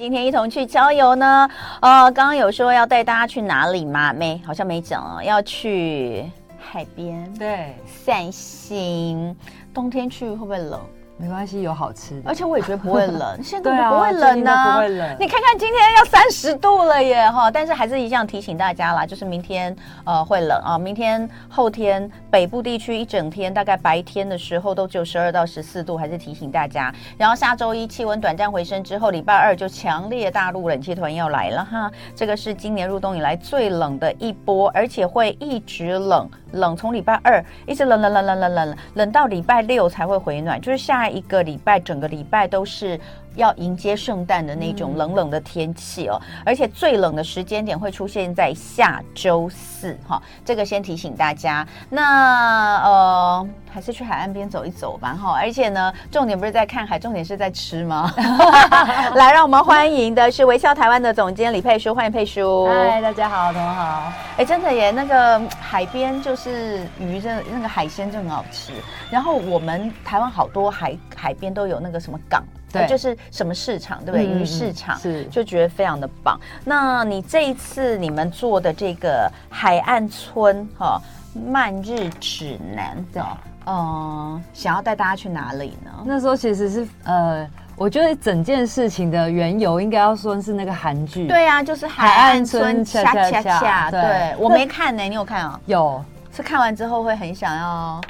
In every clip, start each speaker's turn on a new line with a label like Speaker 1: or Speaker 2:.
Speaker 1: 今天一同去郊游呢？呃，刚刚有说要带大家去哪里吗？没，好像没讲哦。要去海边，
Speaker 2: 对，
Speaker 1: 散心。冬天去会不会冷？
Speaker 2: 没关系，有好吃的，
Speaker 1: 而且我也觉得不会冷，现在
Speaker 2: 都
Speaker 1: 不会冷呢、啊，
Speaker 2: 不会冷。
Speaker 1: 你看看今天要三十度了耶哈，但是还是一样提醒大家啦，就是明天呃会冷啊，明天后天北部地区一整天大概白天的时候都只有十二到十四度，还是提醒大家。然后下周一气温短暂回升之后，礼拜二就强烈大陆冷气团要来了哈，这个是今年入冬以来最冷的一波，而且会一直冷。冷从礼拜二一直冷冷冷冷冷冷冷到礼拜六才会回暖，就是下一个礼拜整个礼拜都是。要迎接圣诞的那种冷冷的天气哦，嗯、而且最冷的时间点会出现在下周四哈、哦，这个先提醒大家。那呃，还是去海岸边走一走吧哈、哦。而且呢，重点不是在看海，重点是在吃吗？来，让我们欢迎的是微笑台湾的总监李佩书，欢迎佩书。
Speaker 2: 嗨，大家好，同学好。
Speaker 1: 哎，真的耶，那个海边就是鱼真的，那个海鲜就很好吃。然后我们台湾好多海海边都有那个什么港。对，就是什么市场，对不对？鱼、嗯、市场是，就觉得非常的棒。那你这一次你们做的这个海岸村哈、哦、漫日指南，对，嗯，想要带大家去哪里呢？
Speaker 2: 那时候其实是呃，我觉得整件事情的缘由应该要说是那个韩剧，
Speaker 1: 对啊，就是海岸村恰恰恰。对，我没看呢，你有看啊？
Speaker 2: 有，
Speaker 1: 是看完之后会很想要。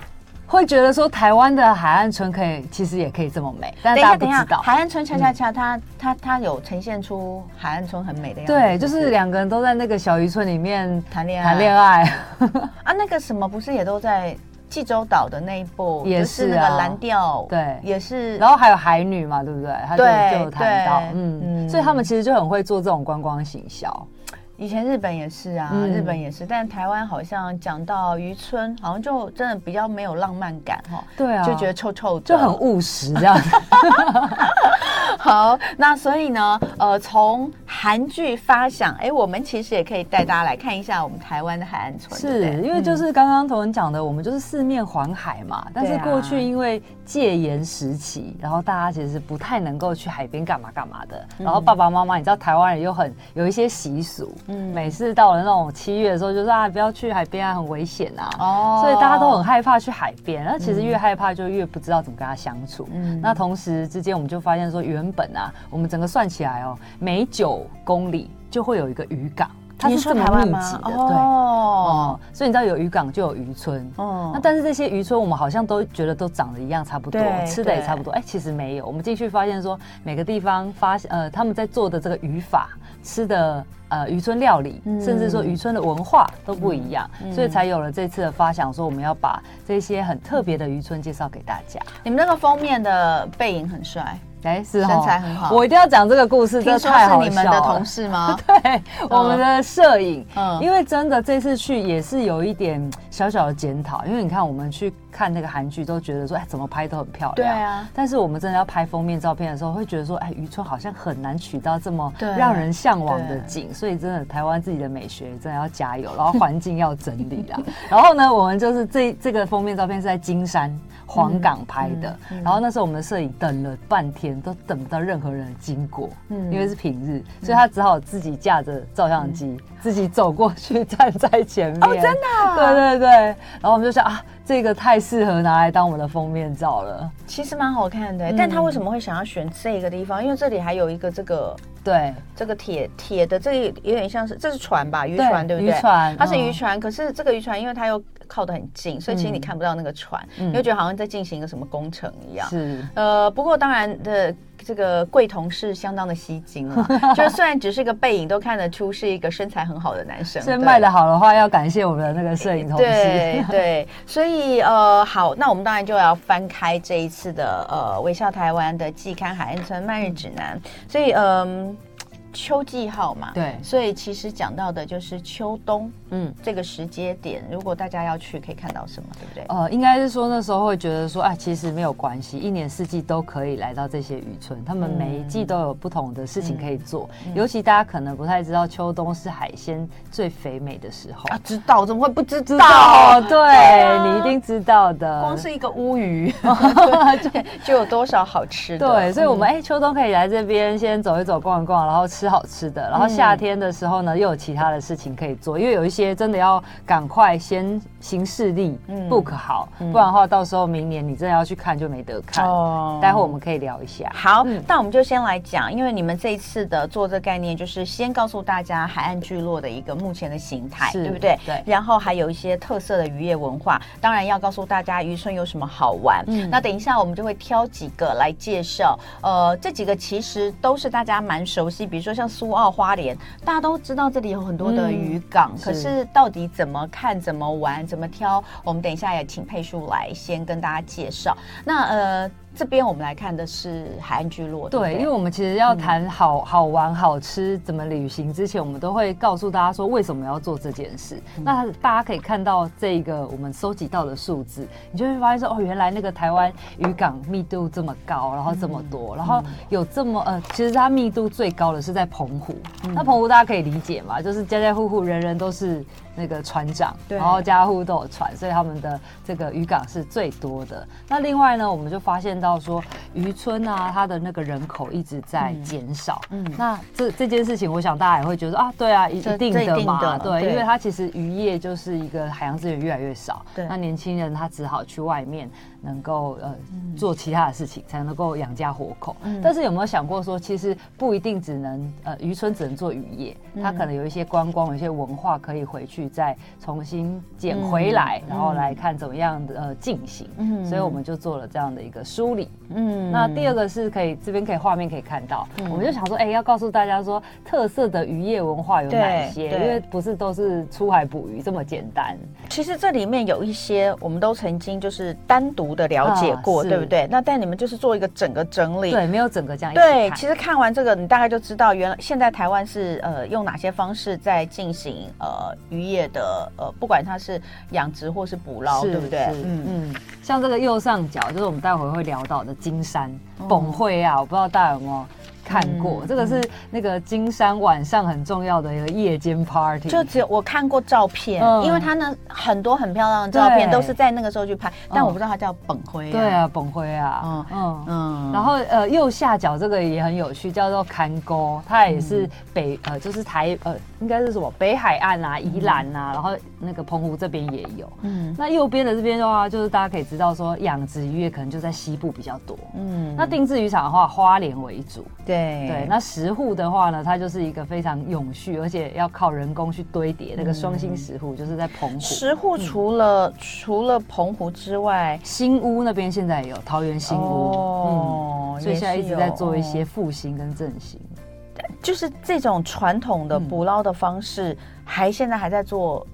Speaker 2: 会觉得说台湾的海岸村可以，其实也可以这么美，但是大家不知道。
Speaker 1: 海岸村恰恰恰，它它它有呈现出海岸村很美的样子。
Speaker 2: 对，就是两个人都在那个小渔村里面
Speaker 1: 谈恋爱。
Speaker 2: 谈恋爱
Speaker 1: 啊，那个什么不是也都在济州岛的那一部，
Speaker 2: 也是
Speaker 1: 那个蓝调，
Speaker 2: 对，
Speaker 1: 也是。
Speaker 2: 然后还有海女嘛，对不对？他就
Speaker 1: 对，
Speaker 2: 就有谈到，嗯嗯，所以他们其实就很会做这种观光行销。
Speaker 1: 以前日本也是啊，嗯、日本也是，但台湾好像讲到渔村，好像就真的比较没有浪漫感哈。
Speaker 2: 对啊，
Speaker 1: 就觉得臭臭的，
Speaker 2: 就很务实这样子。
Speaker 1: 好，那所以呢，呃，从韩剧发想，哎，我们其实也可以带大家来看一下我们台湾的海岸村。
Speaker 2: 是，因为就是刚刚同文讲的，我们就是四面环海嘛。但是过去因为戒严时期，然后大家其实是不太能够去海边干嘛干嘛的。然后爸爸妈妈，你知道台湾人又很有一些习俗。嗯，每次到了那种七月的时候，就说啊，不要去海边啊，很危险啊。哦，所以大家都很害怕去海边。那其实越害怕，就越不知道怎么跟他相处。嗯，那同时之间，我们就发现说，原本啊，我们整个算起来哦，每九公里就会有一个渔港，它是这么密集的。对哦，所以你知道有渔港就有渔村。哦，那但是这些渔村，我们好像都觉得都长得一样，差不多，吃的也差不多。哎，其实没有，我们进去发现说，每个地方发现呃，他们在做的这个渔法，吃的。呃，渔村料理，甚至说渔村的文化都不一样，嗯、所以才有了这次的发想，说我们要把这些很特别的渔村介绍给大家。
Speaker 1: 你们那个封面的背影很帅。
Speaker 2: 哎，是
Speaker 1: 身材很好。
Speaker 2: 我一定要讲这个故事，这太好笑了。
Speaker 1: 是你们的同事吗？
Speaker 2: 对，我们的摄影。嗯，因为真的这次去也是有一点小小的检讨，因为你看我们去看那个韩剧，都觉得说，哎，怎么拍都很漂亮。对啊。但是我们真的要拍封面照片的时候，会觉得说，哎，渔村好像很难取到这么让人向往的景，所以真的台湾自己的美学真的要加油，然后环境要整理啦。然后呢，我们就是这这个封面照片是在金山。黄港拍的，嗯嗯嗯、然后那时候我们的摄影等了半天，都等不到任何人经过，嗯、因为是平日，嗯、所以他只好自己架着照相机，嗯、自己走过去站在前面。哦，真的、啊？对对对。然后我们就想啊，这个太适合拿来当我们的封面照了。
Speaker 1: 其实蛮好看的，嗯、但他为什么会想要选这个地方？因为这里还有一个这个。
Speaker 2: 对，这
Speaker 1: 个铁铁的这个有点像是，这是船吧？渔船对不对？
Speaker 2: 渔船，
Speaker 1: 它是渔船。可是这个渔船，因为它又靠得很近，所以其实你看不到那个船，你会觉得好像在进行一个什么工程一样。是，呃，不过当然的，这个贵同事相当的吸睛啊，就是虽然只是个背影，都看得出是一个身材很好的男生。
Speaker 2: 所以卖的好的话，要感谢我们的那个摄影同事。
Speaker 1: 对对，所以呃，好，那我们当然就要翻开这一次的呃微笑台湾的季刊海岸村漫日指南。所以嗯。秋季号嘛，
Speaker 2: 对，
Speaker 1: 所以其实讲到的就是秋冬，
Speaker 2: 嗯，
Speaker 1: 这个时间点，如果大家要去，可以看到什么，对不对？
Speaker 2: 呃，应该是说那时候会觉得说，哎，其实没有关系，一年四季都可以来到这些渔村，他们每一季都有不同的事情可以做。嗯、尤其大家可能不太知道，秋冬是海鲜最肥美的时候
Speaker 1: 啊，知道怎么会不知道？
Speaker 2: 知道，对，你一定知道的。
Speaker 1: 光是一个乌鱼，对，就有多少好吃的。
Speaker 2: 对，所以我们哎、嗯，秋冬可以来这边先走一走、逛一逛，然后吃好吃的。然后夏天的时候呢，又有其他的事情可以做，因为有一些真的要赶快先行事历 book 好，不然的话到时候明年你真的要去看就没得看。哦，待会我们可以聊一下。
Speaker 1: 好，那我们就先来讲，因为你们这一次的做这概念，就是先告诉大家海岸聚落的一个目前的形态，对不对？
Speaker 2: 对。
Speaker 1: 然后还有一些特色的渔业文化，当然要告诉大家渔村有什么好玩。嗯，那等一下我们就会挑几个来介绍。呃，这几个其实都是大家蛮熟悉，比如说像苏澳花莲，大家都知道这里有很多的渔港，可是到底怎么看、怎么玩、怎么挑，我们等一下也请佩叔来先跟大家介绍。那呃。这边我们来看的是海岸聚落，
Speaker 2: 对，
Speaker 1: 对，对，
Speaker 2: 因为我们其实要谈好好玩、好吃、怎么旅行之前，我们都会告诉大家说为什么要做这件事。嗯、那大家可以看到这个我们收集到的数字，你就会发现说哦，原来那个台湾渔港密度这么高，然后这么多，嗯、然后有这么呃，其实它密度最高的是在澎湖。嗯、那澎湖大家可以理解嘛，就是家家户户人人都是那个船长，然后家户都有船，所以他们的这个渔港是最多的。那另外呢，我们就发现到说渔村啊，它的那个人口一直在减少。嗯，那这这件事情，我想大家也会觉得啊，对啊，一定的嘛，对，因为它其实渔业就是一个海洋资源越来越少，对，那年轻人他只好去外面。能够呃做其他的事情，才能够养家活口。嗯、但是有没有想过说，其实不一定只能呃渔村只能做渔业，嗯、它可能有一些观光，有一些文化可以回去再重新捡回来，嗯、然后来看怎么样的呃进行。嗯，所以我们就做了这样的一个梳理。嗯，那第二个是可以这边可以画面可以看到，嗯、我们就想说，哎、欸，要告诉大家说特色的渔业文化有哪些？因为不是都是出海捕鱼这么简单。
Speaker 1: 其实这里面有一些，我们都曾经就是单独。的了解过，啊、对不对？那但你们就是做一个整个整理，
Speaker 2: 对，没有整个这样。
Speaker 1: 对，其实看完这个，你大概就知道原来现在台湾是呃用哪些方式在进行呃渔业的呃，不管它是养殖或是捕捞，对不对？
Speaker 2: 嗯嗯。像这个右上角就是我们待会会聊到的金山崩会啊，我不知道大家有没有。看过、嗯、这个是那个金山晚上很重要的一个夜间 party，
Speaker 1: 就只有我看过照片，嗯、因为它呢很多很漂亮的照片都是在那个时候去拍，但我不知道它叫本辉、啊。
Speaker 2: 对啊，本辉啊，嗯嗯嗯。然后呃右下角这个也很有趣，叫做看沟，它也是北、嗯、呃就是台呃应该是什么北海岸啊宜兰啊，嗯、然后那个澎湖这边也有。嗯。那右边的这边的话，就是大家可以知道说养殖渔业可能就在西部比较多。嗯。那定制渔场的话，花莲为主。
Speaker 1: 对。
Speaker 2: 对，那石沪的话呢，它就是一个非常永续，而且要靠人工去堆叠那个双星石沪，就是在澎湖。
Speaker 1: 石沪除了、嗯、除了澎湖之外，
Speaker 2: 新屋那边现在也有桃园新屋，哦、嗯，所以现在一直在做一些复兴跟振兴，
Speaker 1: 就是这种传统的捕捞的方式，嗯、还现在还在做。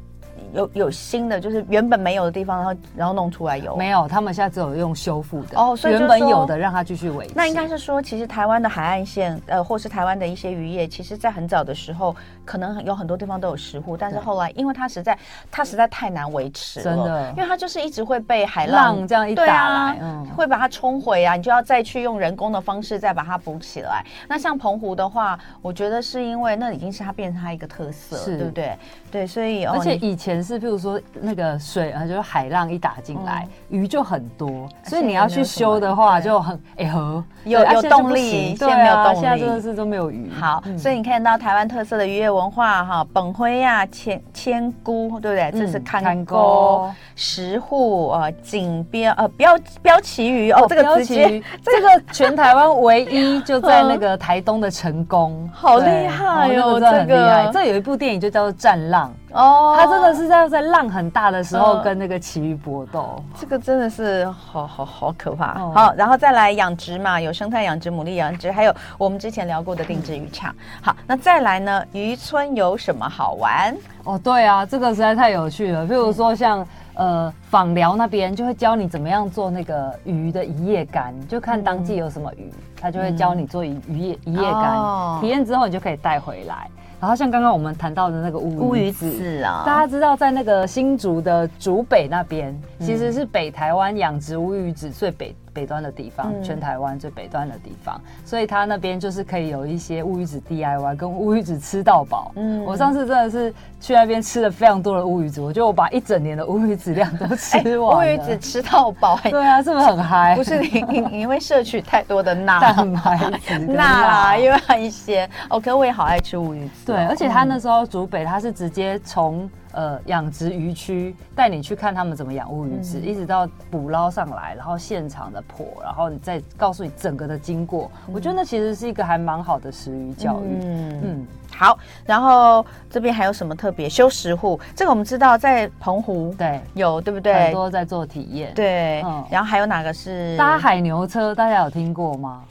Speaker 1: 有有新的，就是原本没有的地方，然后然后弄出来有
Speaker 2: 没有？他们现在只有用修复的哦，所以原本有的让它继续维持。
Speaker 1: 那应该是说，其实台湾的海岸线，呃，或是台湾的一些渔业，其实在很早的时候，可能有很多地方都有石沪，但是后来因为它实在它实在太难维持了，真的，因为它就是一直会被海浪，
Speaker 2: 浪这样一打来，啊嗯、
Speaker 1: 会把它冲毁啊，你就要再去用人工的方式再把它补起来。那像澎湖的话，我觉得是因为那已经是它变成它一个特色，是对不对？对，所以
Speaker 2: 而且以前是譬如说那个水啊，就是海浪一打进来，鱼就很多，所以你要去修的话就很哎呵，
Speaker 1: 有有动力，现在没有动力，
Speaker 2: 现在真的是都没有鱼。
Speaker 1: 好，所以你看到台湾特色的渔业文化哈，本辉呀、千千菇，对不对？这是看沟、石沪啊、锦标呃标标旗鱼哦，这个直接
Speaker 2: 这个全台湾唯一就在那个 台东的成功，
Speaker 1: 好厉害哟，这个。
Speaker 2: 这有一部电影就叫做《战浪》。哦，他真的是在在浪很大的时候跟那个旗鱼搏斗，
Speaker 1: 这个真的是好好好可怕。哦、好，然后再来养殖嘛，有生态养殖、牡蛎养殖，还有我们之前聊过的定制渔场。嗯、好，那再来呢，渔村有什么好玩？
Speaker 2: 哦，对啊，这个实在太有趣了。譬如说像。呃访寮那边就会教你怎么样做那个鱼的一夜干，就看当季有什么鱼，嗯、他就会教你做鱼鱼叶一夜干，哦、体验之后你就可以带回来。然后像刚刚我们谈到的那个乌鱼子啊，大家知道在那个新竹的竹北那边，其实是北台湾养殖乌鱼子最北。北端的地方，嗯、全台湾最北端的地方，所以他那边就是可以有一些乌鱼子 DIY，跟乌鱼子吃到饱。嗯，我上次真的是去那边吃了非常多的乌鱼子，我觉得我把一整年的乌鱼子量都吃完了。
Speaker 1: 乌鱼子吃到饱，
Speaker 2: 对啊，是不是很嗨？
Speaker 1: 不是你你你会摄取太多的钠
Speaker 2: 蛋白质，钠
Speaker 1: 啦，因为一些。OK，我也好爱吃乌鱼子。
Speaker 2: 对，而且他那时候竹北，他是直接从。呃，养殖渔区带你去看他们怎么养乌鱼子，嗯、一直到捕捞上来，然后现场的剖，然后你再告诉你整个的经过。嗯、我觉得那其实是一个还蛮好的食鱼教育。嗯嗯，
Speaker 1: 好。然后这边还有什么特别？修石户，这个我们知道在澎湖对有对不对？
Speaker 2: 很多在做体验。
Speaker 1: 对，嗯。然后还有哪个是
Speaker 2: 搭海牛车？大家有听过吗？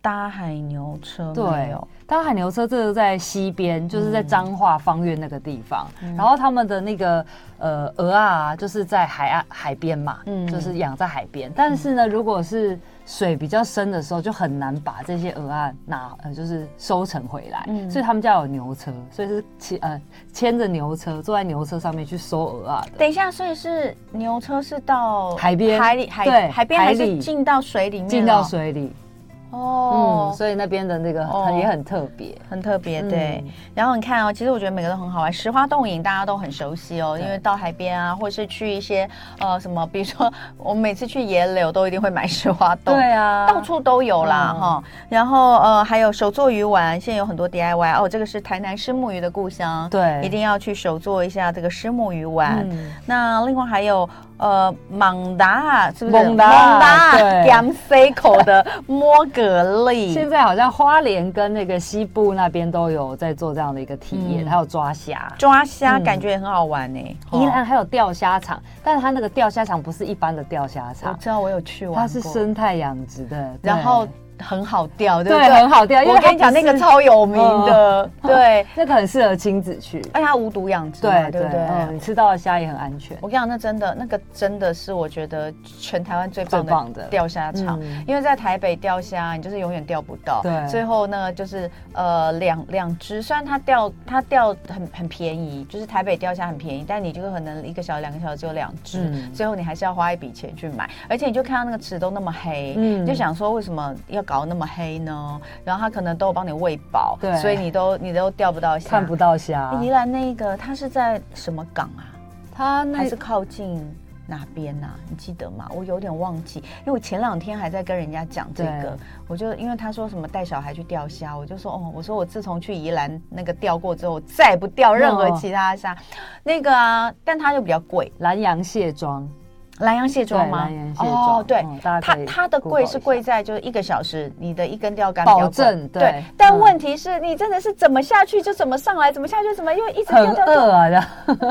Speaker 1: 搭海牛车
Speaker 2: 对。搭海牛车，这个在西边，就是在彰化方苑那个地方。嗯、然后他们的那个呃鹅啊，就是在海岸海边嘛，嗯，就是养在海边。但是呢，如果是水比较深的时候，就很难把这些鹅啊拿呃，就是收成回来。嗯，所以他们家有牛车，所以是牵呃牵着牛车，坐在牛车上面去收鹅啊。
Speaker 1: 等一下，所以是牛车是到
Speaker 2: 海边
Speaker 1: 海里海对海边还是进到水里面？
Speaker 2: 进到水里。
Speaker 1: 哦、
Speaker 2: 嗯，所以那边的那个也很特别，哦，
Speaker 1: 很特别，对。嗯、然后你看哦，其实我觉得每个都很好玩。石花洞影大家都很熟悉哦，因为到海边啊，或是去一些呃什么，比如说我们每次去野柳都一定会买石花洞，
Speaker 2: 对啊，
Speaker 1: 到处都有啦哈。嗯、然后呃还有手做鱼丸，现在有很多 DIY 哦。这个是台南虱目鱼的故乡，对，一定要去手做一下这个虱目鱼丸。嗯、那另外还有。呃，蒙达是不是？蒙达对，江西口的摸蛤蜊。
Speaker 2: 现在好像花莲跟那个西部那边都有在做这样的一个体验，嗯、还有抓虾，
Speaker 1: 抓虾感觉也很好玩呢。
Speaker 2: 宜兰还有钓虾场，但是它那个钓虾场不是一般的钓虾场，
Speaker 1: 我知道我有去玩，
Speaker 2: 它是生态养殖的，
Speaker 1: 然后。很好钓，对，
Speaker 2: 对，很好钓。
Speaker 1: 因为我跟你讲，那个超有名的，对，
Speaker 2: 那个很适合亲子去，
Speaker 1: 而且它无毒养殖，对对对，
Speaker 2: 你吃到的虾也很安全。
Speaker 1: 我跟你讲，那真的，那个真的是我觉得全台湾最棒的钓虾场，因为在台北钓虾，你就是永远钓不到。对，最后呢，就是呃两两只，虽然它钓它钓很很便宜，就是台北钓虾很便宜，但你就可能一个小时两个小时只有两只，最后你还是要花一笔钱去买，而且你就看到那个池都那么黑，你就想说为什么要搞那么黑呢？然后他可能都有帮你喂饱，对，所以你都你都钓不到虾，
Speaker 2: 看不到虾。
Speaker 1: 宜兰那个它是在什么港啊？它那是靠近哪边啊？你记得吗？我有点忘记，因为我前两天还在跟人家讲这个，我就因为他说什么带小孩去钓虾，我就说哦，我说我自从去宜兰那个钓过之后，再也不钓任何其他虾。哦、那个啊，但它就比较贵，
Speaker 2: 兰阳蟹庄。
Speaker 1: 兰阳蟹庄吗？哦，对，它它的贵是贵在就是一个小时，你的一根钓竿
Speaker 2: 保证对。
Speaker 1: 但问题是你真的是怎么下去就怎么上来，怎么下去怎么，因为一直钓钓钓，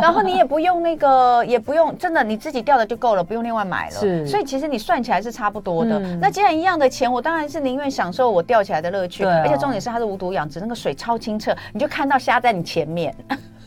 Speaker 1: 然后你也不用那个，也不用真的你自己钓的就够了，不用另外买了。是，所以其实你算起来是差不多的。那既然一样的钱，我当然是宁愿享受我钓起来的乐趣。而且重点是它是无毒养殖，那个水超清澈，你就看到虾在你前面。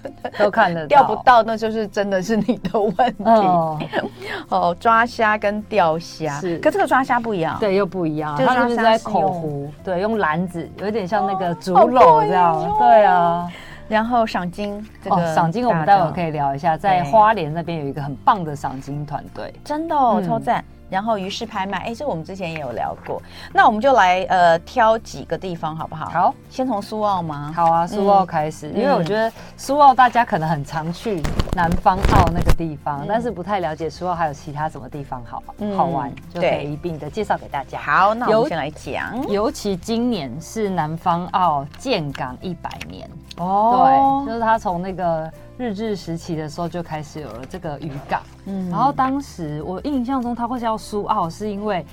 Speaker 2: 都看得到，
Speaker 1: 钓不到那就是真的是你的问题。哦，哦，抓虾跟钓虾是，可这个抓虾不一样，
Speaker 2: 对，又不一样。它就是在口湖，对，用篮子，有点像那个竹篓这样。对啊，然后赏金，这个赏金我们待会可以聊一下，在花莲那边有一个很棒的赏金团队，
Speaker 1: 真的哦，超赞。然后鱼市拍卖，哎，这我们之前也有聊过，那我们就来呃挑几个地方好不好？
Speaker 2: 好，
Speaker 1: 先从苏澳吗？
Speaker 2: 好啊，苏澳开始，嗯、因为我觉得苏澳大家可能很常去南方澳那个地方，嗯、但是不太了解苏澳还有其他什么地方好好玩，嗯、就可以一并的介绍给大家。
Speaker 1: 好，那我们先来讲，
Speaker 2: 尤其今年是南方澳建港一百年。哦，对，就是他从那个。日治时期的时候就开始有了这个渔港，嗯，然后当时我印象中它会叫苏澳，是因为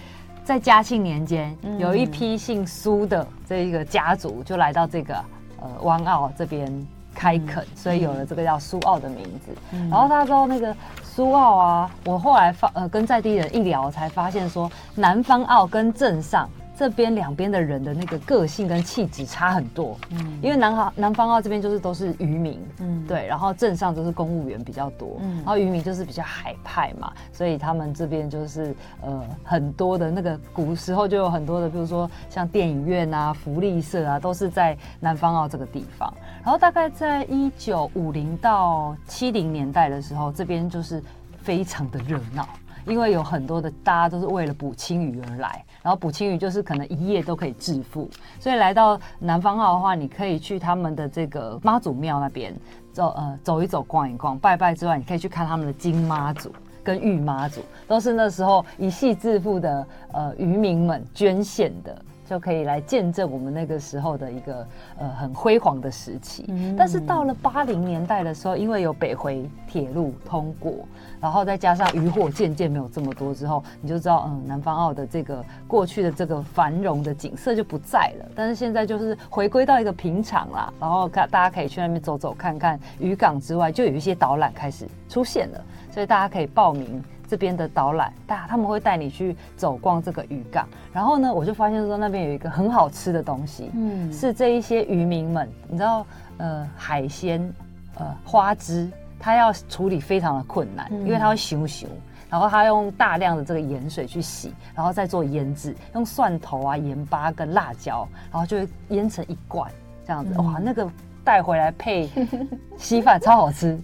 Speaker 2: 在嘉庆年间有一批姓苏的这一个家族就来到这个呃湾澳这边开垦，所以有了这个叫苏澳的名字。然后他说那个苏澳啊，我后来发呃跟在地人一聊才发现说，南方澳跟镇上。这边两边的人的那个个性跟气质差很多。嗯，因为南方南方澳这边就是都是渔民，嗯，对，然后镇上就是公务员比较多，嗯，然后渔民就是比较海派嘛，所以他们这边就是呃很多的那个古时候就有很多的，比如说像电影院啊、福利社啊，都是在南方澳这个地方。然后大概在一九五零到七零年代的时候，这边就是非常的热闹。因为有很多的大家都是为了捕青鱼而来，然后捕青鱼就是可能一夜都可以致富，所以来到南方澳的话，你可以去他们的这个妈祖庙那边走呃走一走逛一逛，拜拜之外，你可以去看他们的金妈祖跟玉妈祖，都是那时候一夕致富的呃渔民们捐献的。就可以来见证我们那个时候的一个呃很辉煌的时期。嗯、但是到了八零年代的时候，因为有北回铁路通过，然后再加上渔获渐渐没有这么多之后，你就知道，嗯，南方澳的这个过去的这个繁荣的景色就不在了。但是现在就是回归到一个平常啦，然后看大家可以去那边走走看看。渔港之外，就有一些导览开始出现了，所以大家可以报名。这边的导览，大他们会带你去走逛这个渔港，然后呢，我就发现说那边有一个很好吃的东西，嗯，是这一些渔民们，你知道，呃，海鲜，呃，花枝，它要处理非常的困难，嗯、因为它会熊熊，然后他用大量的这个盐水去洗，然后再做腌制，用蒜头啊、盐巴跟辣椒，然后就会腌成一罐这样子，嗯、哇，那个。带回来配 稀饭，超好吃。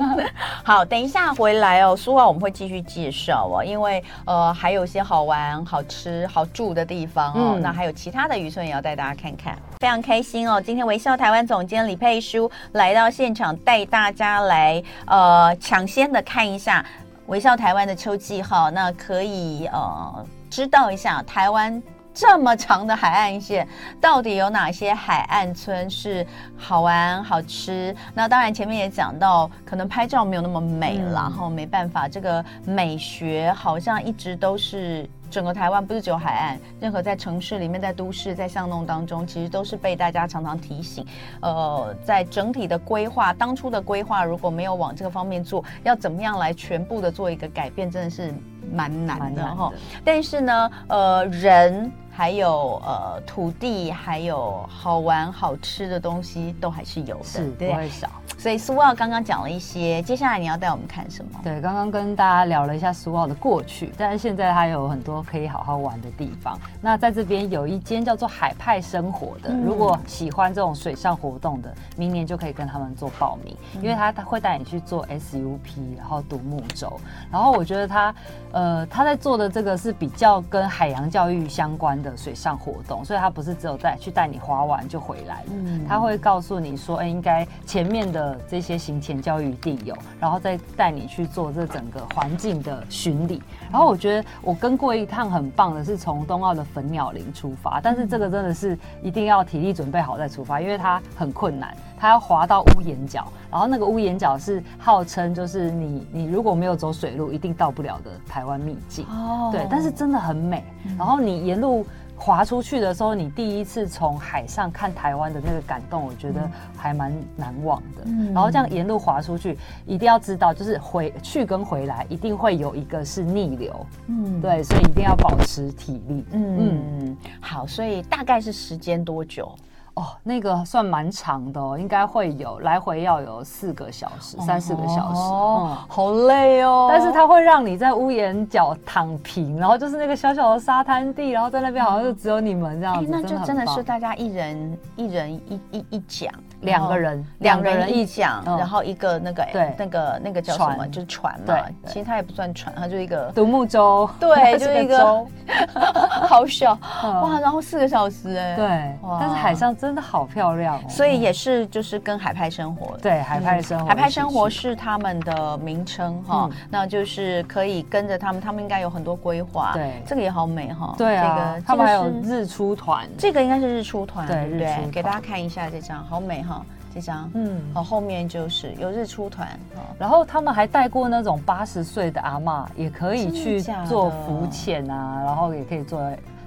Speaker 1: 好，等一下回来哦，苏澳我们会继续介绍哦，因为呃还有一些好玩、好吃、好住的地方哦。嗯、那还有其他的渔村也要带大家看看，非常开心哦。今天微笑台湾总监李佩书来到现场，带大家来呃抢先的看一下微笑台湾的秋季号，那可以呃知道一下台湾。这么长的海岸线，到底有哪些海岸村是好玩好吃？那当然前面也讲到，可能拍照没有那么美了，然后、嗯、没办法，这个美学好像一直都是整个台湾，不是只有海岸，任何在城市里面、在都市、在巷弄当中，其实都是被大家常常提醒。呃，在整体的规划，当初的规划如果没有往这个方面做，要怎么样来全部的做一个改变，真的是蛮难的哈。但是呢，呃，人。还有呃土地，还有好玩好吃的东西都还是有的，
Speaker 2: 是对不会少。
Speaker 1: 所以苏澳刚刚讲了一些，接下来你要带我们看什么？
Speaker 2: 对，刚刚跟大家聊了一下苏澳的过去，但是现在它有很多可以好好玩的地方。那在这边有一间叫做海派生活的，嗯、如果喜欢这种水上活动的，明年就可以跟他们做报名，嗯、因为他他会带你去做 SUP，然后独木舟。然后我觉得他呃他在做的这个是比较跟海洋教育相关的。水上活动，所以他不是只有带去带你划完就回来，嗯，他会告诉你说，哎、欸，应该前面的这些行前教育一定有，然后再带你去做这整个环境的巡礼。然后我觉得我跟过一趟很棒的是从东澳的粉鸟林出发，但是这个真的是一定要体力准备好再出发，因为它很困难，它要滑到屋檐角，然后那个屋檐角是号称就是你你如果没有走水路一定到不了的台湾秘境，哦，对，但是真的很美，然后你沿路。滑出去的时候，你第一次从海上看台湾的那个感动，我觉得还蛮难忘的。嗯、然后这样沿路滑出去，一定要知道，就是回去跟回来一定会有一个是逆流。嗯，对，所以一定要保持体力。嗯嗯，
Speaker 1: 好，所以大概是时间多久？
Speaker 2: 哦，那个算蛮长的哦，应该会有来回要有四个小时，三四个小时，
Speaker 1: 哦，嗯、好累哦。
Speaker 2: 但是它会让你在屋檐角躺平，然后就是那个小小的沙滩地，然后在那边好像就只有你们这样子，
Speaker 1: 那就真的是大家一人一人一一一桨。
Speaker 2: 两个人，
Speaker 1: 两个人一桨，然后一个那个，对，那个那个叫什么？就是船嘛。其实它也不算船，它就一个
Speaker 2: 独木舟。
Speaker 1: 对，就是一个，好小哇！然后四个小时，哎，
Speaker 2: 对，但是海上真的好漂亮哦。
Speaker 1: 所以也是就是跟海派生活，
Speaker 2: 对，海派生活，
Speaker 1: 海派生活是他们的名称哈。那就是可以跟着他们，他们应该有很多规划。对，这个也好美哈。
Speaker 2: 对啊，他们还有日出团，
Speaker 1: 这个应该是日出团，对不对？给大家看一下这张，好美。哈，这张，嗯，好，后面就是有日出团，
Speaker 2: 然后他们还带过那种八十岁的阿嬷，也可以去做浮潜啊，然后也可以做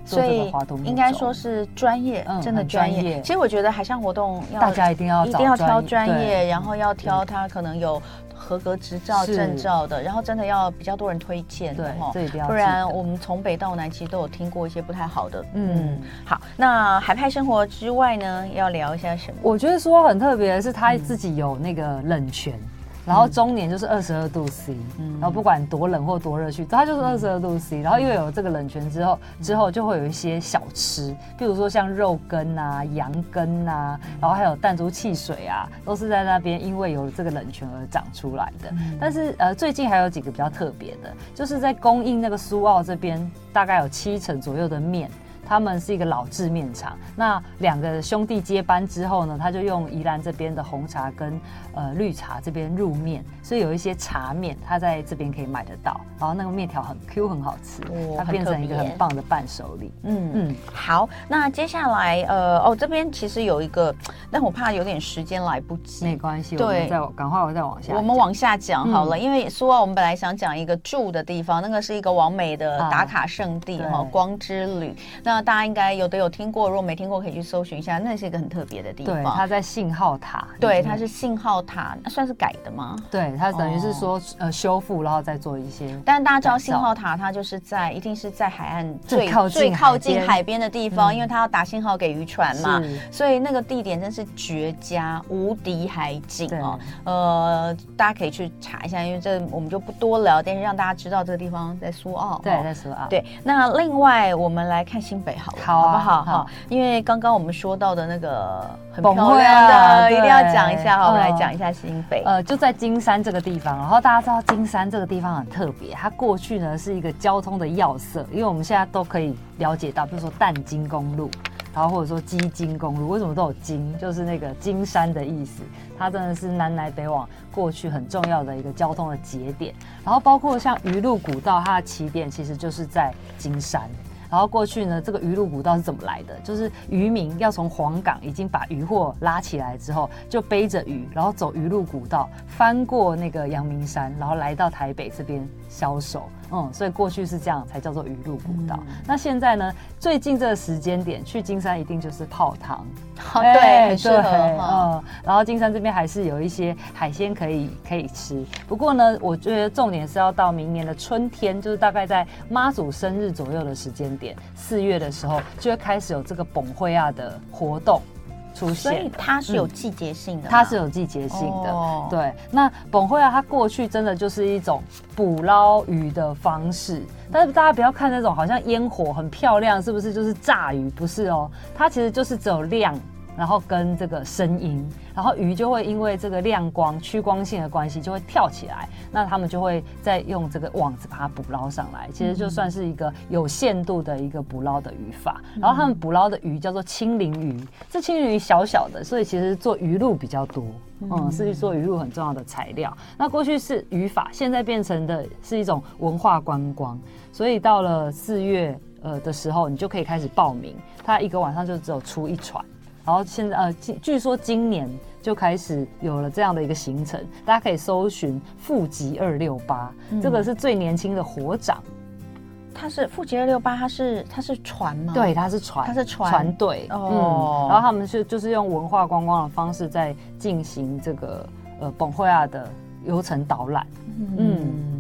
Speaker 2: 做这个划独木舟，
Speaker 1: 应该说是专业，嗯、真的专业，业。其实我觉得海上活动要
Speaker 2: 大家一定要
Speaker 1: 一定要挑专业，然后要挑它可能有合格执照证照的，然后真的要比较多人推荐的哈，不然我们从北到南其实都有听过一些不太好的。嗯，好，那海派生活之外呢，要聊一下什么？
Speaker 2: 我觉得说很特别的是，他自己有那个冷泉。嗯然后中年就是二十二度 C，嗯，然后不管多冷或多热去，它就是二十二度 C。然后因为有这个冷泉之后，之后就会有一些小吃，比如说像肉羹啊、羊羹啊，然后还有弹珠汽水啊，都是在那边因为有这个冷泉而长出来的。但是呃，最近还有几个比较特别的，就是在供应那个苏澳这边，大概有七成左右的面。他们是一个老制面厂，那两个兄弟接班之后呢，他就用宜兰这边的红茶跟呃绿茶这边入面，所以有一些茶面，他在这边可以买得到。然后那个面条很 Q，很好吃，哦、它变成一个很棒的伴手礼。嗯嗯，
Speaker 1: 好，那接下来呃哦这边其实有一个，但我怕有点时间来不及，
Speaker 2: 没关系，对，我们再赶快我再往下，
Speaker 1: 我们往下讲好了，嗯、因为苏澳我们本来想讲一个住的地方，那个是一个完美的打卡圣地哈、啊，光之旅。那。大家应该有的有听过，如果没听过，可以去搜寻一下。那是一个很特别的地方。
Speaker 2: 对，它在信号塔。
Speaker 1: 对，它是信号塔，那算是改的吗？
Speaker 2: 对，它等于是说、哦、呃修复，然后再做一些。
Speaker 1: 但大家知道信号塔，它就是在一定是在海岸最靠最靠近海边的地方，嗯、因为它要打信号给渔船嘛，所以那个地点真是绝佳，无敌海景哦。呃，大家可以去查一下，因为这我们就不多聊，但是让大家知道这个地方在苏澳。
Speaker 2: 对，在苏澳。
Speaker 1: 对，那另外我们来看新北。好，好，好不好？哈，因为刚刚我们说到的那个很漂亮的，一定要讲一下。哈，我们来讲一下新北。
Speaker 2: 呃，就在金山这个地方。然后大家知道金山这个地方很特别，它过去呢是一个交通的要塞，因为我们现在都可以了解到，比如说淡金公路，然后或者说基金公路，为什么都有金？就是那个金山的意思。它真的是南来北往过去很重要的一个交通的节点。然后包括像鱼路古道，它的起点其实就是在金山。然后过去呢，这个鱼路古道是怎么来的？就是渔民要从黄港已经把渔货拉起来之后，就背着鱼，然后走鱼路古道，翻过那个阳明山，然后来到台北这边销售。嗯，所以过去是这样，才叫做鱼露古道。嗯、那现在呢？最近这个时间点去金山一定就是泡汤，
Speaker 1: 哦、对，欸、很适合。
Speaker 2: 嗯，然后金山这边还是有一些海鲜可以可以吃。不过呢，我觉得重点是要到明年的春天，就是大概在妈祖生日左右的时间点，四月的时候就会开始有这个崩会啊的活动。出现，
Speaker 1: 所以它是有季节性的，
Speaker 2: 它是有季节性的。哦、对，那本会啊，它过去真的就是一种捕捞鱼的方式，但是大家不要看那种好像烟火很漂亮，是不是就是炸鱼？不是哦，它其实就是只有亮。然后跟这个声音，然后鱼就会因为这个亮光、趋光性的关系，就会跳起来。那他们就会再用这个网子把它捕捞上来。其实就算是一个有限度的一个捕捞的渔法。然后他们捕捞的鱼叫做青鳞鱼，这青鳞鱼小小的，所以其实做鱼露比较多。嗯，是做鱼露很重要的材料。那过去是渔法，现在变成的是一种文化观光。所以到了四月呃的时候，你就可以开始报名。它一个晚上就只有出一船。然后现在呃，据说今年就开始有了这样的一个行程，大家可以搜寻富集二六八，这个是最年轻的火长。
Speaker 1: 它是富集二六八，它是它是船吗？
Speaker 2: 对，它是船，
Speaker 1: 它是船
Speaker 2: 船队。哦、嗯，然后他们是就是用文化观光的方式在进行这个呃本会亚的游程导览。嗯。嗯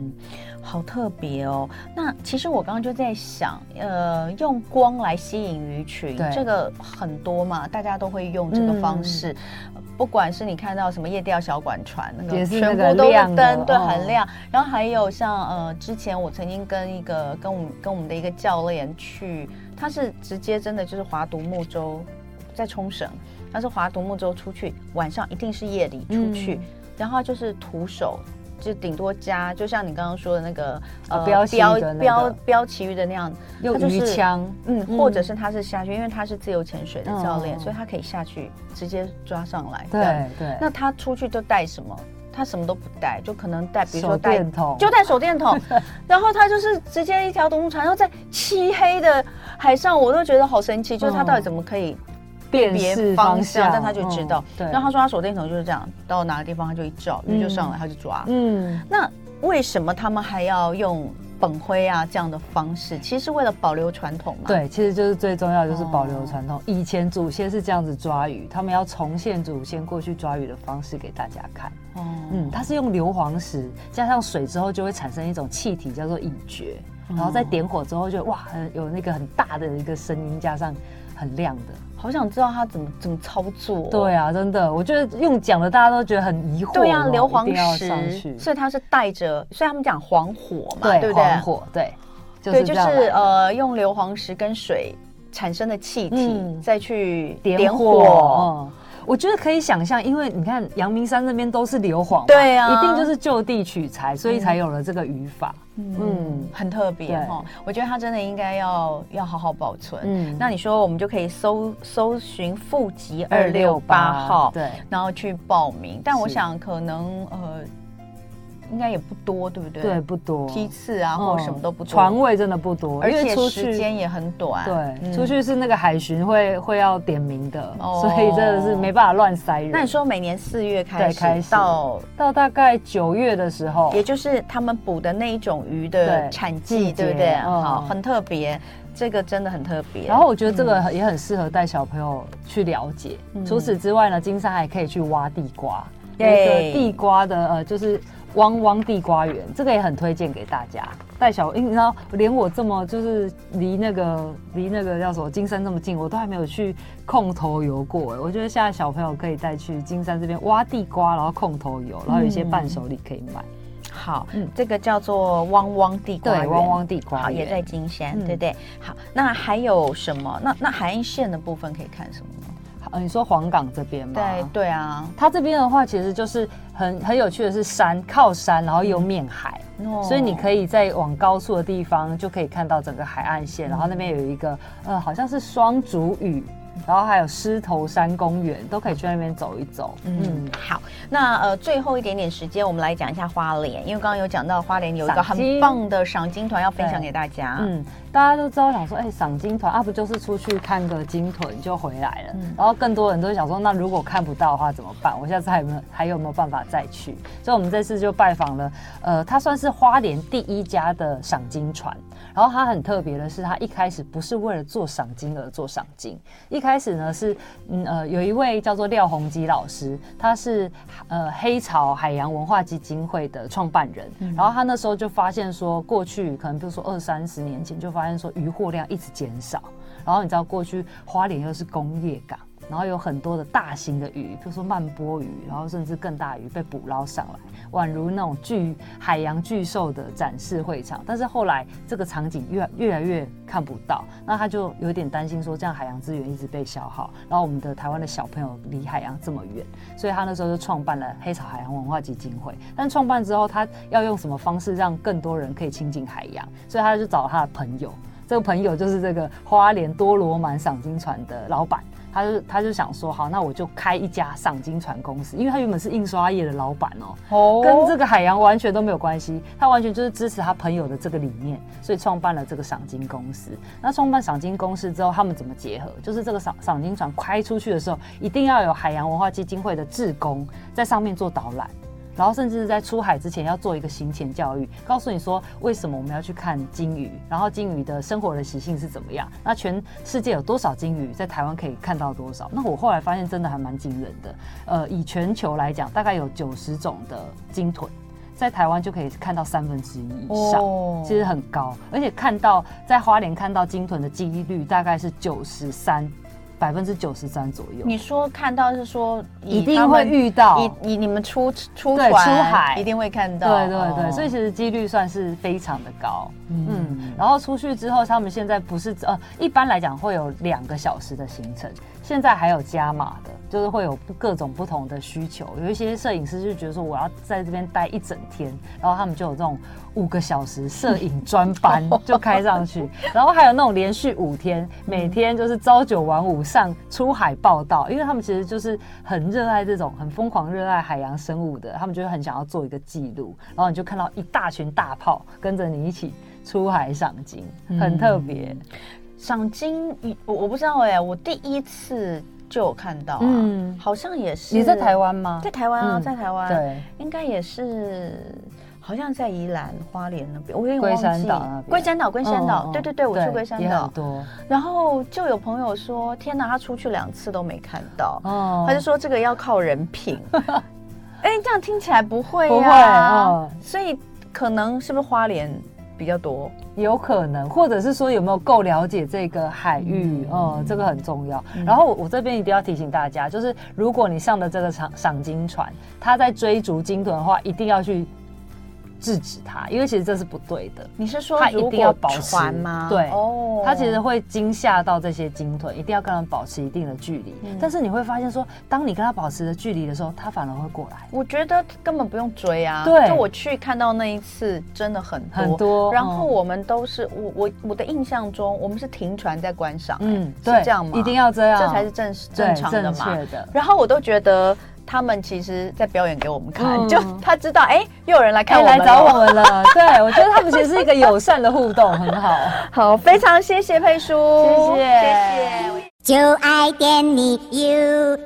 Speaker 1: 好特别哦！那其实我刚刚就在想，呃，用光来吸引鱼群，这个很多嘛，大家都会用这个方式。嗯、不管是你看到什么夜钓小管船，那个全部都是灯，对，很亮。哦、然后还有像呃，之前我曾经跟一个跟我们跟我们的一个教练去，他是直接真的就是划独木舟在冲绳，他是划独木舟出去，晚上一定是夜里出去，嗯、然后就是徒手。就顶多加，就像你刚刚说的那个呃标标标标旗鱼的那样，
Speaker 2: 用鱼枪，
Speaker 1: 嗯，或者是他是下去，因为他是自由潜水的教练，所以他可以下去直接抓上来。
Speaker 2: 对对。
Speaker 1: 那他出去都带什么？他什么都不带，就可能带，比如说
Speaker 2: 带手电筒，
Speaker 1: 就带手电筒。然后他就是直接一条独木船，然后在漆黑的海上，我都觉得好神奇，就是他到底怎么可以？辨别方向，但他就知道。对，然后他说他手电筒就是这样，到哪个地方他就一照，鱼就上来，他就抓。嗯，那为什么他们还要用本灰啊这样的方式，其实是为了保留传统嘛。
Speaker 2: 对，其实就是最重要就是保留传统。哦、以前祖先是这样子抓鱼，他们要重现祖先过去抓鱼的方式给大家看。哦，嗯，它是用硫磺石加上水之后，就会产生一种气体叫做乙炔，然后再点火之后就哇，很有那个很大的一个声音，加上很亮的。
Speaker 1: 好想知道他怎么怎么操作。
Speaker 2: 对啊，真的，我觉得用讲的大家都觉得很疑惑。
Speaker 1: 对啊，硫磺石，所以他是带着，所以他们讲黄火嘛，对，对不对？
Speaker 2: 黄火，对，
Speaker 1: 就是、对，就是呃，用硫磺石跟水产生的气体、嗯、再去点火。点火嗯
Speaker 2: 我觉得可以想象，因为你看阳明山那边都是硫磺，
Speaker 1: 对啊，
Speaker 2: 一定就是就地取材，所以才有了这个语法。嗯，
Speaker 1: 嗯，很特别哈。我觉得它真的应该要要好好保存。嗯，那你说我们就可以搜搜寻富集二六八号，对，然后去报名。但我想可能呃。应该也不多，对不对？
Speaker 2: 对，不多。
Speaker 1: 批次啊，或什么都不多。
Speaker 2: 床位真的不多，
Speaker 1: 而且时间也很短。
Speaker 2: 对，出去是那个海巡会会要点名的，所以真的是没办法乱塞人。
Speaker 1: 那你说每年四月开始，开始到
Speaker 2: 到大概九月的时候，
Speaker 1: 也就是他们捕的那一种鱼的产季，对不对？好，很特别，这个真的很特别。
Speaker 2: 然后我觉得这个也很适合带小朋友去了解。除此之外呢，金山还可以去挖地瓜，那个地瓜的呃，就是。汪汪地瓜园，这个也很推荐给大家。带小，因为你知道，连我这么就是离那个离那个叫什么金山这么近，我都还没有去空头游过。哎，我觉得现在小朋友可以带去金山这边挖地瓜，然后空头游，然后有一些伴手礼可以买。
Speaker 1: 嗯、好，嗯，这个叫做汪汪地瓜园，
Speaker 2: 对，汪汪地瓜园
Speaker 1: 也在金山，嗯、对不对？好，那还有什么？那那海岸线的部分可以看什么呢？
Speaker 2: 呃，你说黄冈这边吗？
Speaker 1: 对对啊，
Speaker 2: 它这边的话，其实就是很很有趣的是山靠山，然后又面海，嗯、所以你可以在往高处的地方就可以看到整个海岸线，嗯、然后那边有一个呃，好像是双竹屿。然后还有狮头山公园，都可以去那边走一走。
Speaker 1: 嗯，好，那呃最后一点点时间，我们来讲一下花莲，因为刚刚有讲到花莲有一个很棒的赏金团要分享给大家。嗯，
Speaker 2: 大家都知道想说，哎，赏金团啊，不就是出去看个金豚就回来了？嗯、然后更多人都想说，那如果看不到的话怎么办？我下次还有没有还有没有办法再去？所以我们这次就拜访了，呃，它算是花莲第一家的赏金船。然后它很特别的是，它一开始不是为了做赏金而做赏金，一开始呢是嗯呃有一位叫做廖宏基老师，他是呃黑潮海洋文化基金会的创办人，嗯、然后他那时候就发现说，过去可能比如说二三十年前就发发现说渔货量一直减少，然后你知道过去花莲又是工业港。然后有很多的大型的鱼，比如说曼波鱼，然后甚至更大鱼被捕捞上来，宛如那种巨海洋巨兽的展示会场。但是后来这个场景越越来越看不到，那他就有点担心说，这样海洋资源一直被消耗，然后我们的台湾的小朋友离海洋这么远，所以他那时候就创办了黑潮海洋文化基金会。但创办之后，他要用什么方式让更多人可以亲近海洋？所以他就找他的朋友，这个朋友就是这个花莲多罗满赏金船的老板。他就他就想说，好，那我就开一家赏金船公司，因为他原本是印刷业的老板哦，哦，跟这个海洋完全都没有关系，他完全就是支持他朋友的这个理念，所以创办了这个赏金公司。那创办赏金公司之后，他们怎么结合？就是这个赏赏金船开出去的时候，一定要有海洋文化基金会的志工在上面做导览。然后甚至是在出海之前要做一个行前教育，告诉你说为什么我们要去看鲸鱼，然后鲸鱼的生活的习性是怎么样。那全世界有多少鲸鱼，在台湾可以看到多少？那我后来发现真的还蛮惊人的。呃，以全球来讲，大概有九十种的鲸豚，在台湾就可以看到三分之一以上，哦、其实很高。而且看到在花莲看到鲸豚的几率大概是九十三。百分之九十三左右。你
Speaker 1: 说看到是说
Speaker 2: 一定会遇到，
Speaker 1: 你你你们出出船出海。一定会看到，
Speaker 2: 对对对，哦、所以其实几率算是非常的高。嗯，嗯，然后出去之后，他们现在不是呃，一般来讲会有两个小时的行程，现在还有加码的，就是会有各种不同的需求。有一些摄影师就觉得说我要在这边待一整天，然后他们就有这种。五个小时摄影专班 就开上去，然后还有那种连续五天，每天就是朝九晚五上出海报道，因为他们其实就是很热爱这种很疯狂热爱海洋生物的，他们就很想要做一个记录，然后你就看到一大群大炮跟着你一起出海赏金，很特别。
Speaker 1: 赏金，我我不知道哎、欸，我第一次就有看到，嗯，好像也是。
Speaker 2: 你在台湾吗？
Speaker 1: 在台湾啊，在台湾，
Speaker 2: 对，
Speaker 1: 应该也是。好像在宜兰花莲那边，我有点
Speaker 2: 龟
Speaker 1: 忘记。
Speaker 2: 山岛
Speaker 1: 龟山岛，龟山岛，对对对，我去龟山岛。
Speaker 2: 多。
Speaker 1: 然后就有朋友说：“天哪，他出去两次都没看到。”哦，他就说这个要靠人品。哎，这样听起来不会呀？不会啊。所以可能是不是花莲比较多？
Speaker 2: 有可能，或者是说有没有够了解这个海域？嗯，嗯，这个很重要。然后我这边一定要提醒大家，就是如果你上的这个赏赏金船，它在追逐鲸豚的话，一定要去。制止他，因为其实这是不对的。
Speaker 1: 你是说他一定要保持吗？
Speaker 2: 对，哦，他其实会惊吓到这些鲸豚，一定要跟它们保持一定的距离。嗯、但是你会发现说，当你跟他保持的距离的时候，他反而会过来。
Speaker 1: 我觉得根本不用追啊。对，就我去看到那一次，真的很多很多。然后我们都是我我我的印象中，我们是停船在观赏。嗯，对，是这样吗？
Speaker 2: 一定要这样，
Speaker 1: 这才是正正常的嘛。然后我都觉得。他们其实在表演给我们看，就他知道，哎，又有人来看，又
Speaker 2: 来找我们了，对，我觉得他们其实是一个友善的互动，很好，
Speaker 1: 好，非常谢谢佩叔，
Speaker 2: 谢谢，谢谢，就爱点你，you。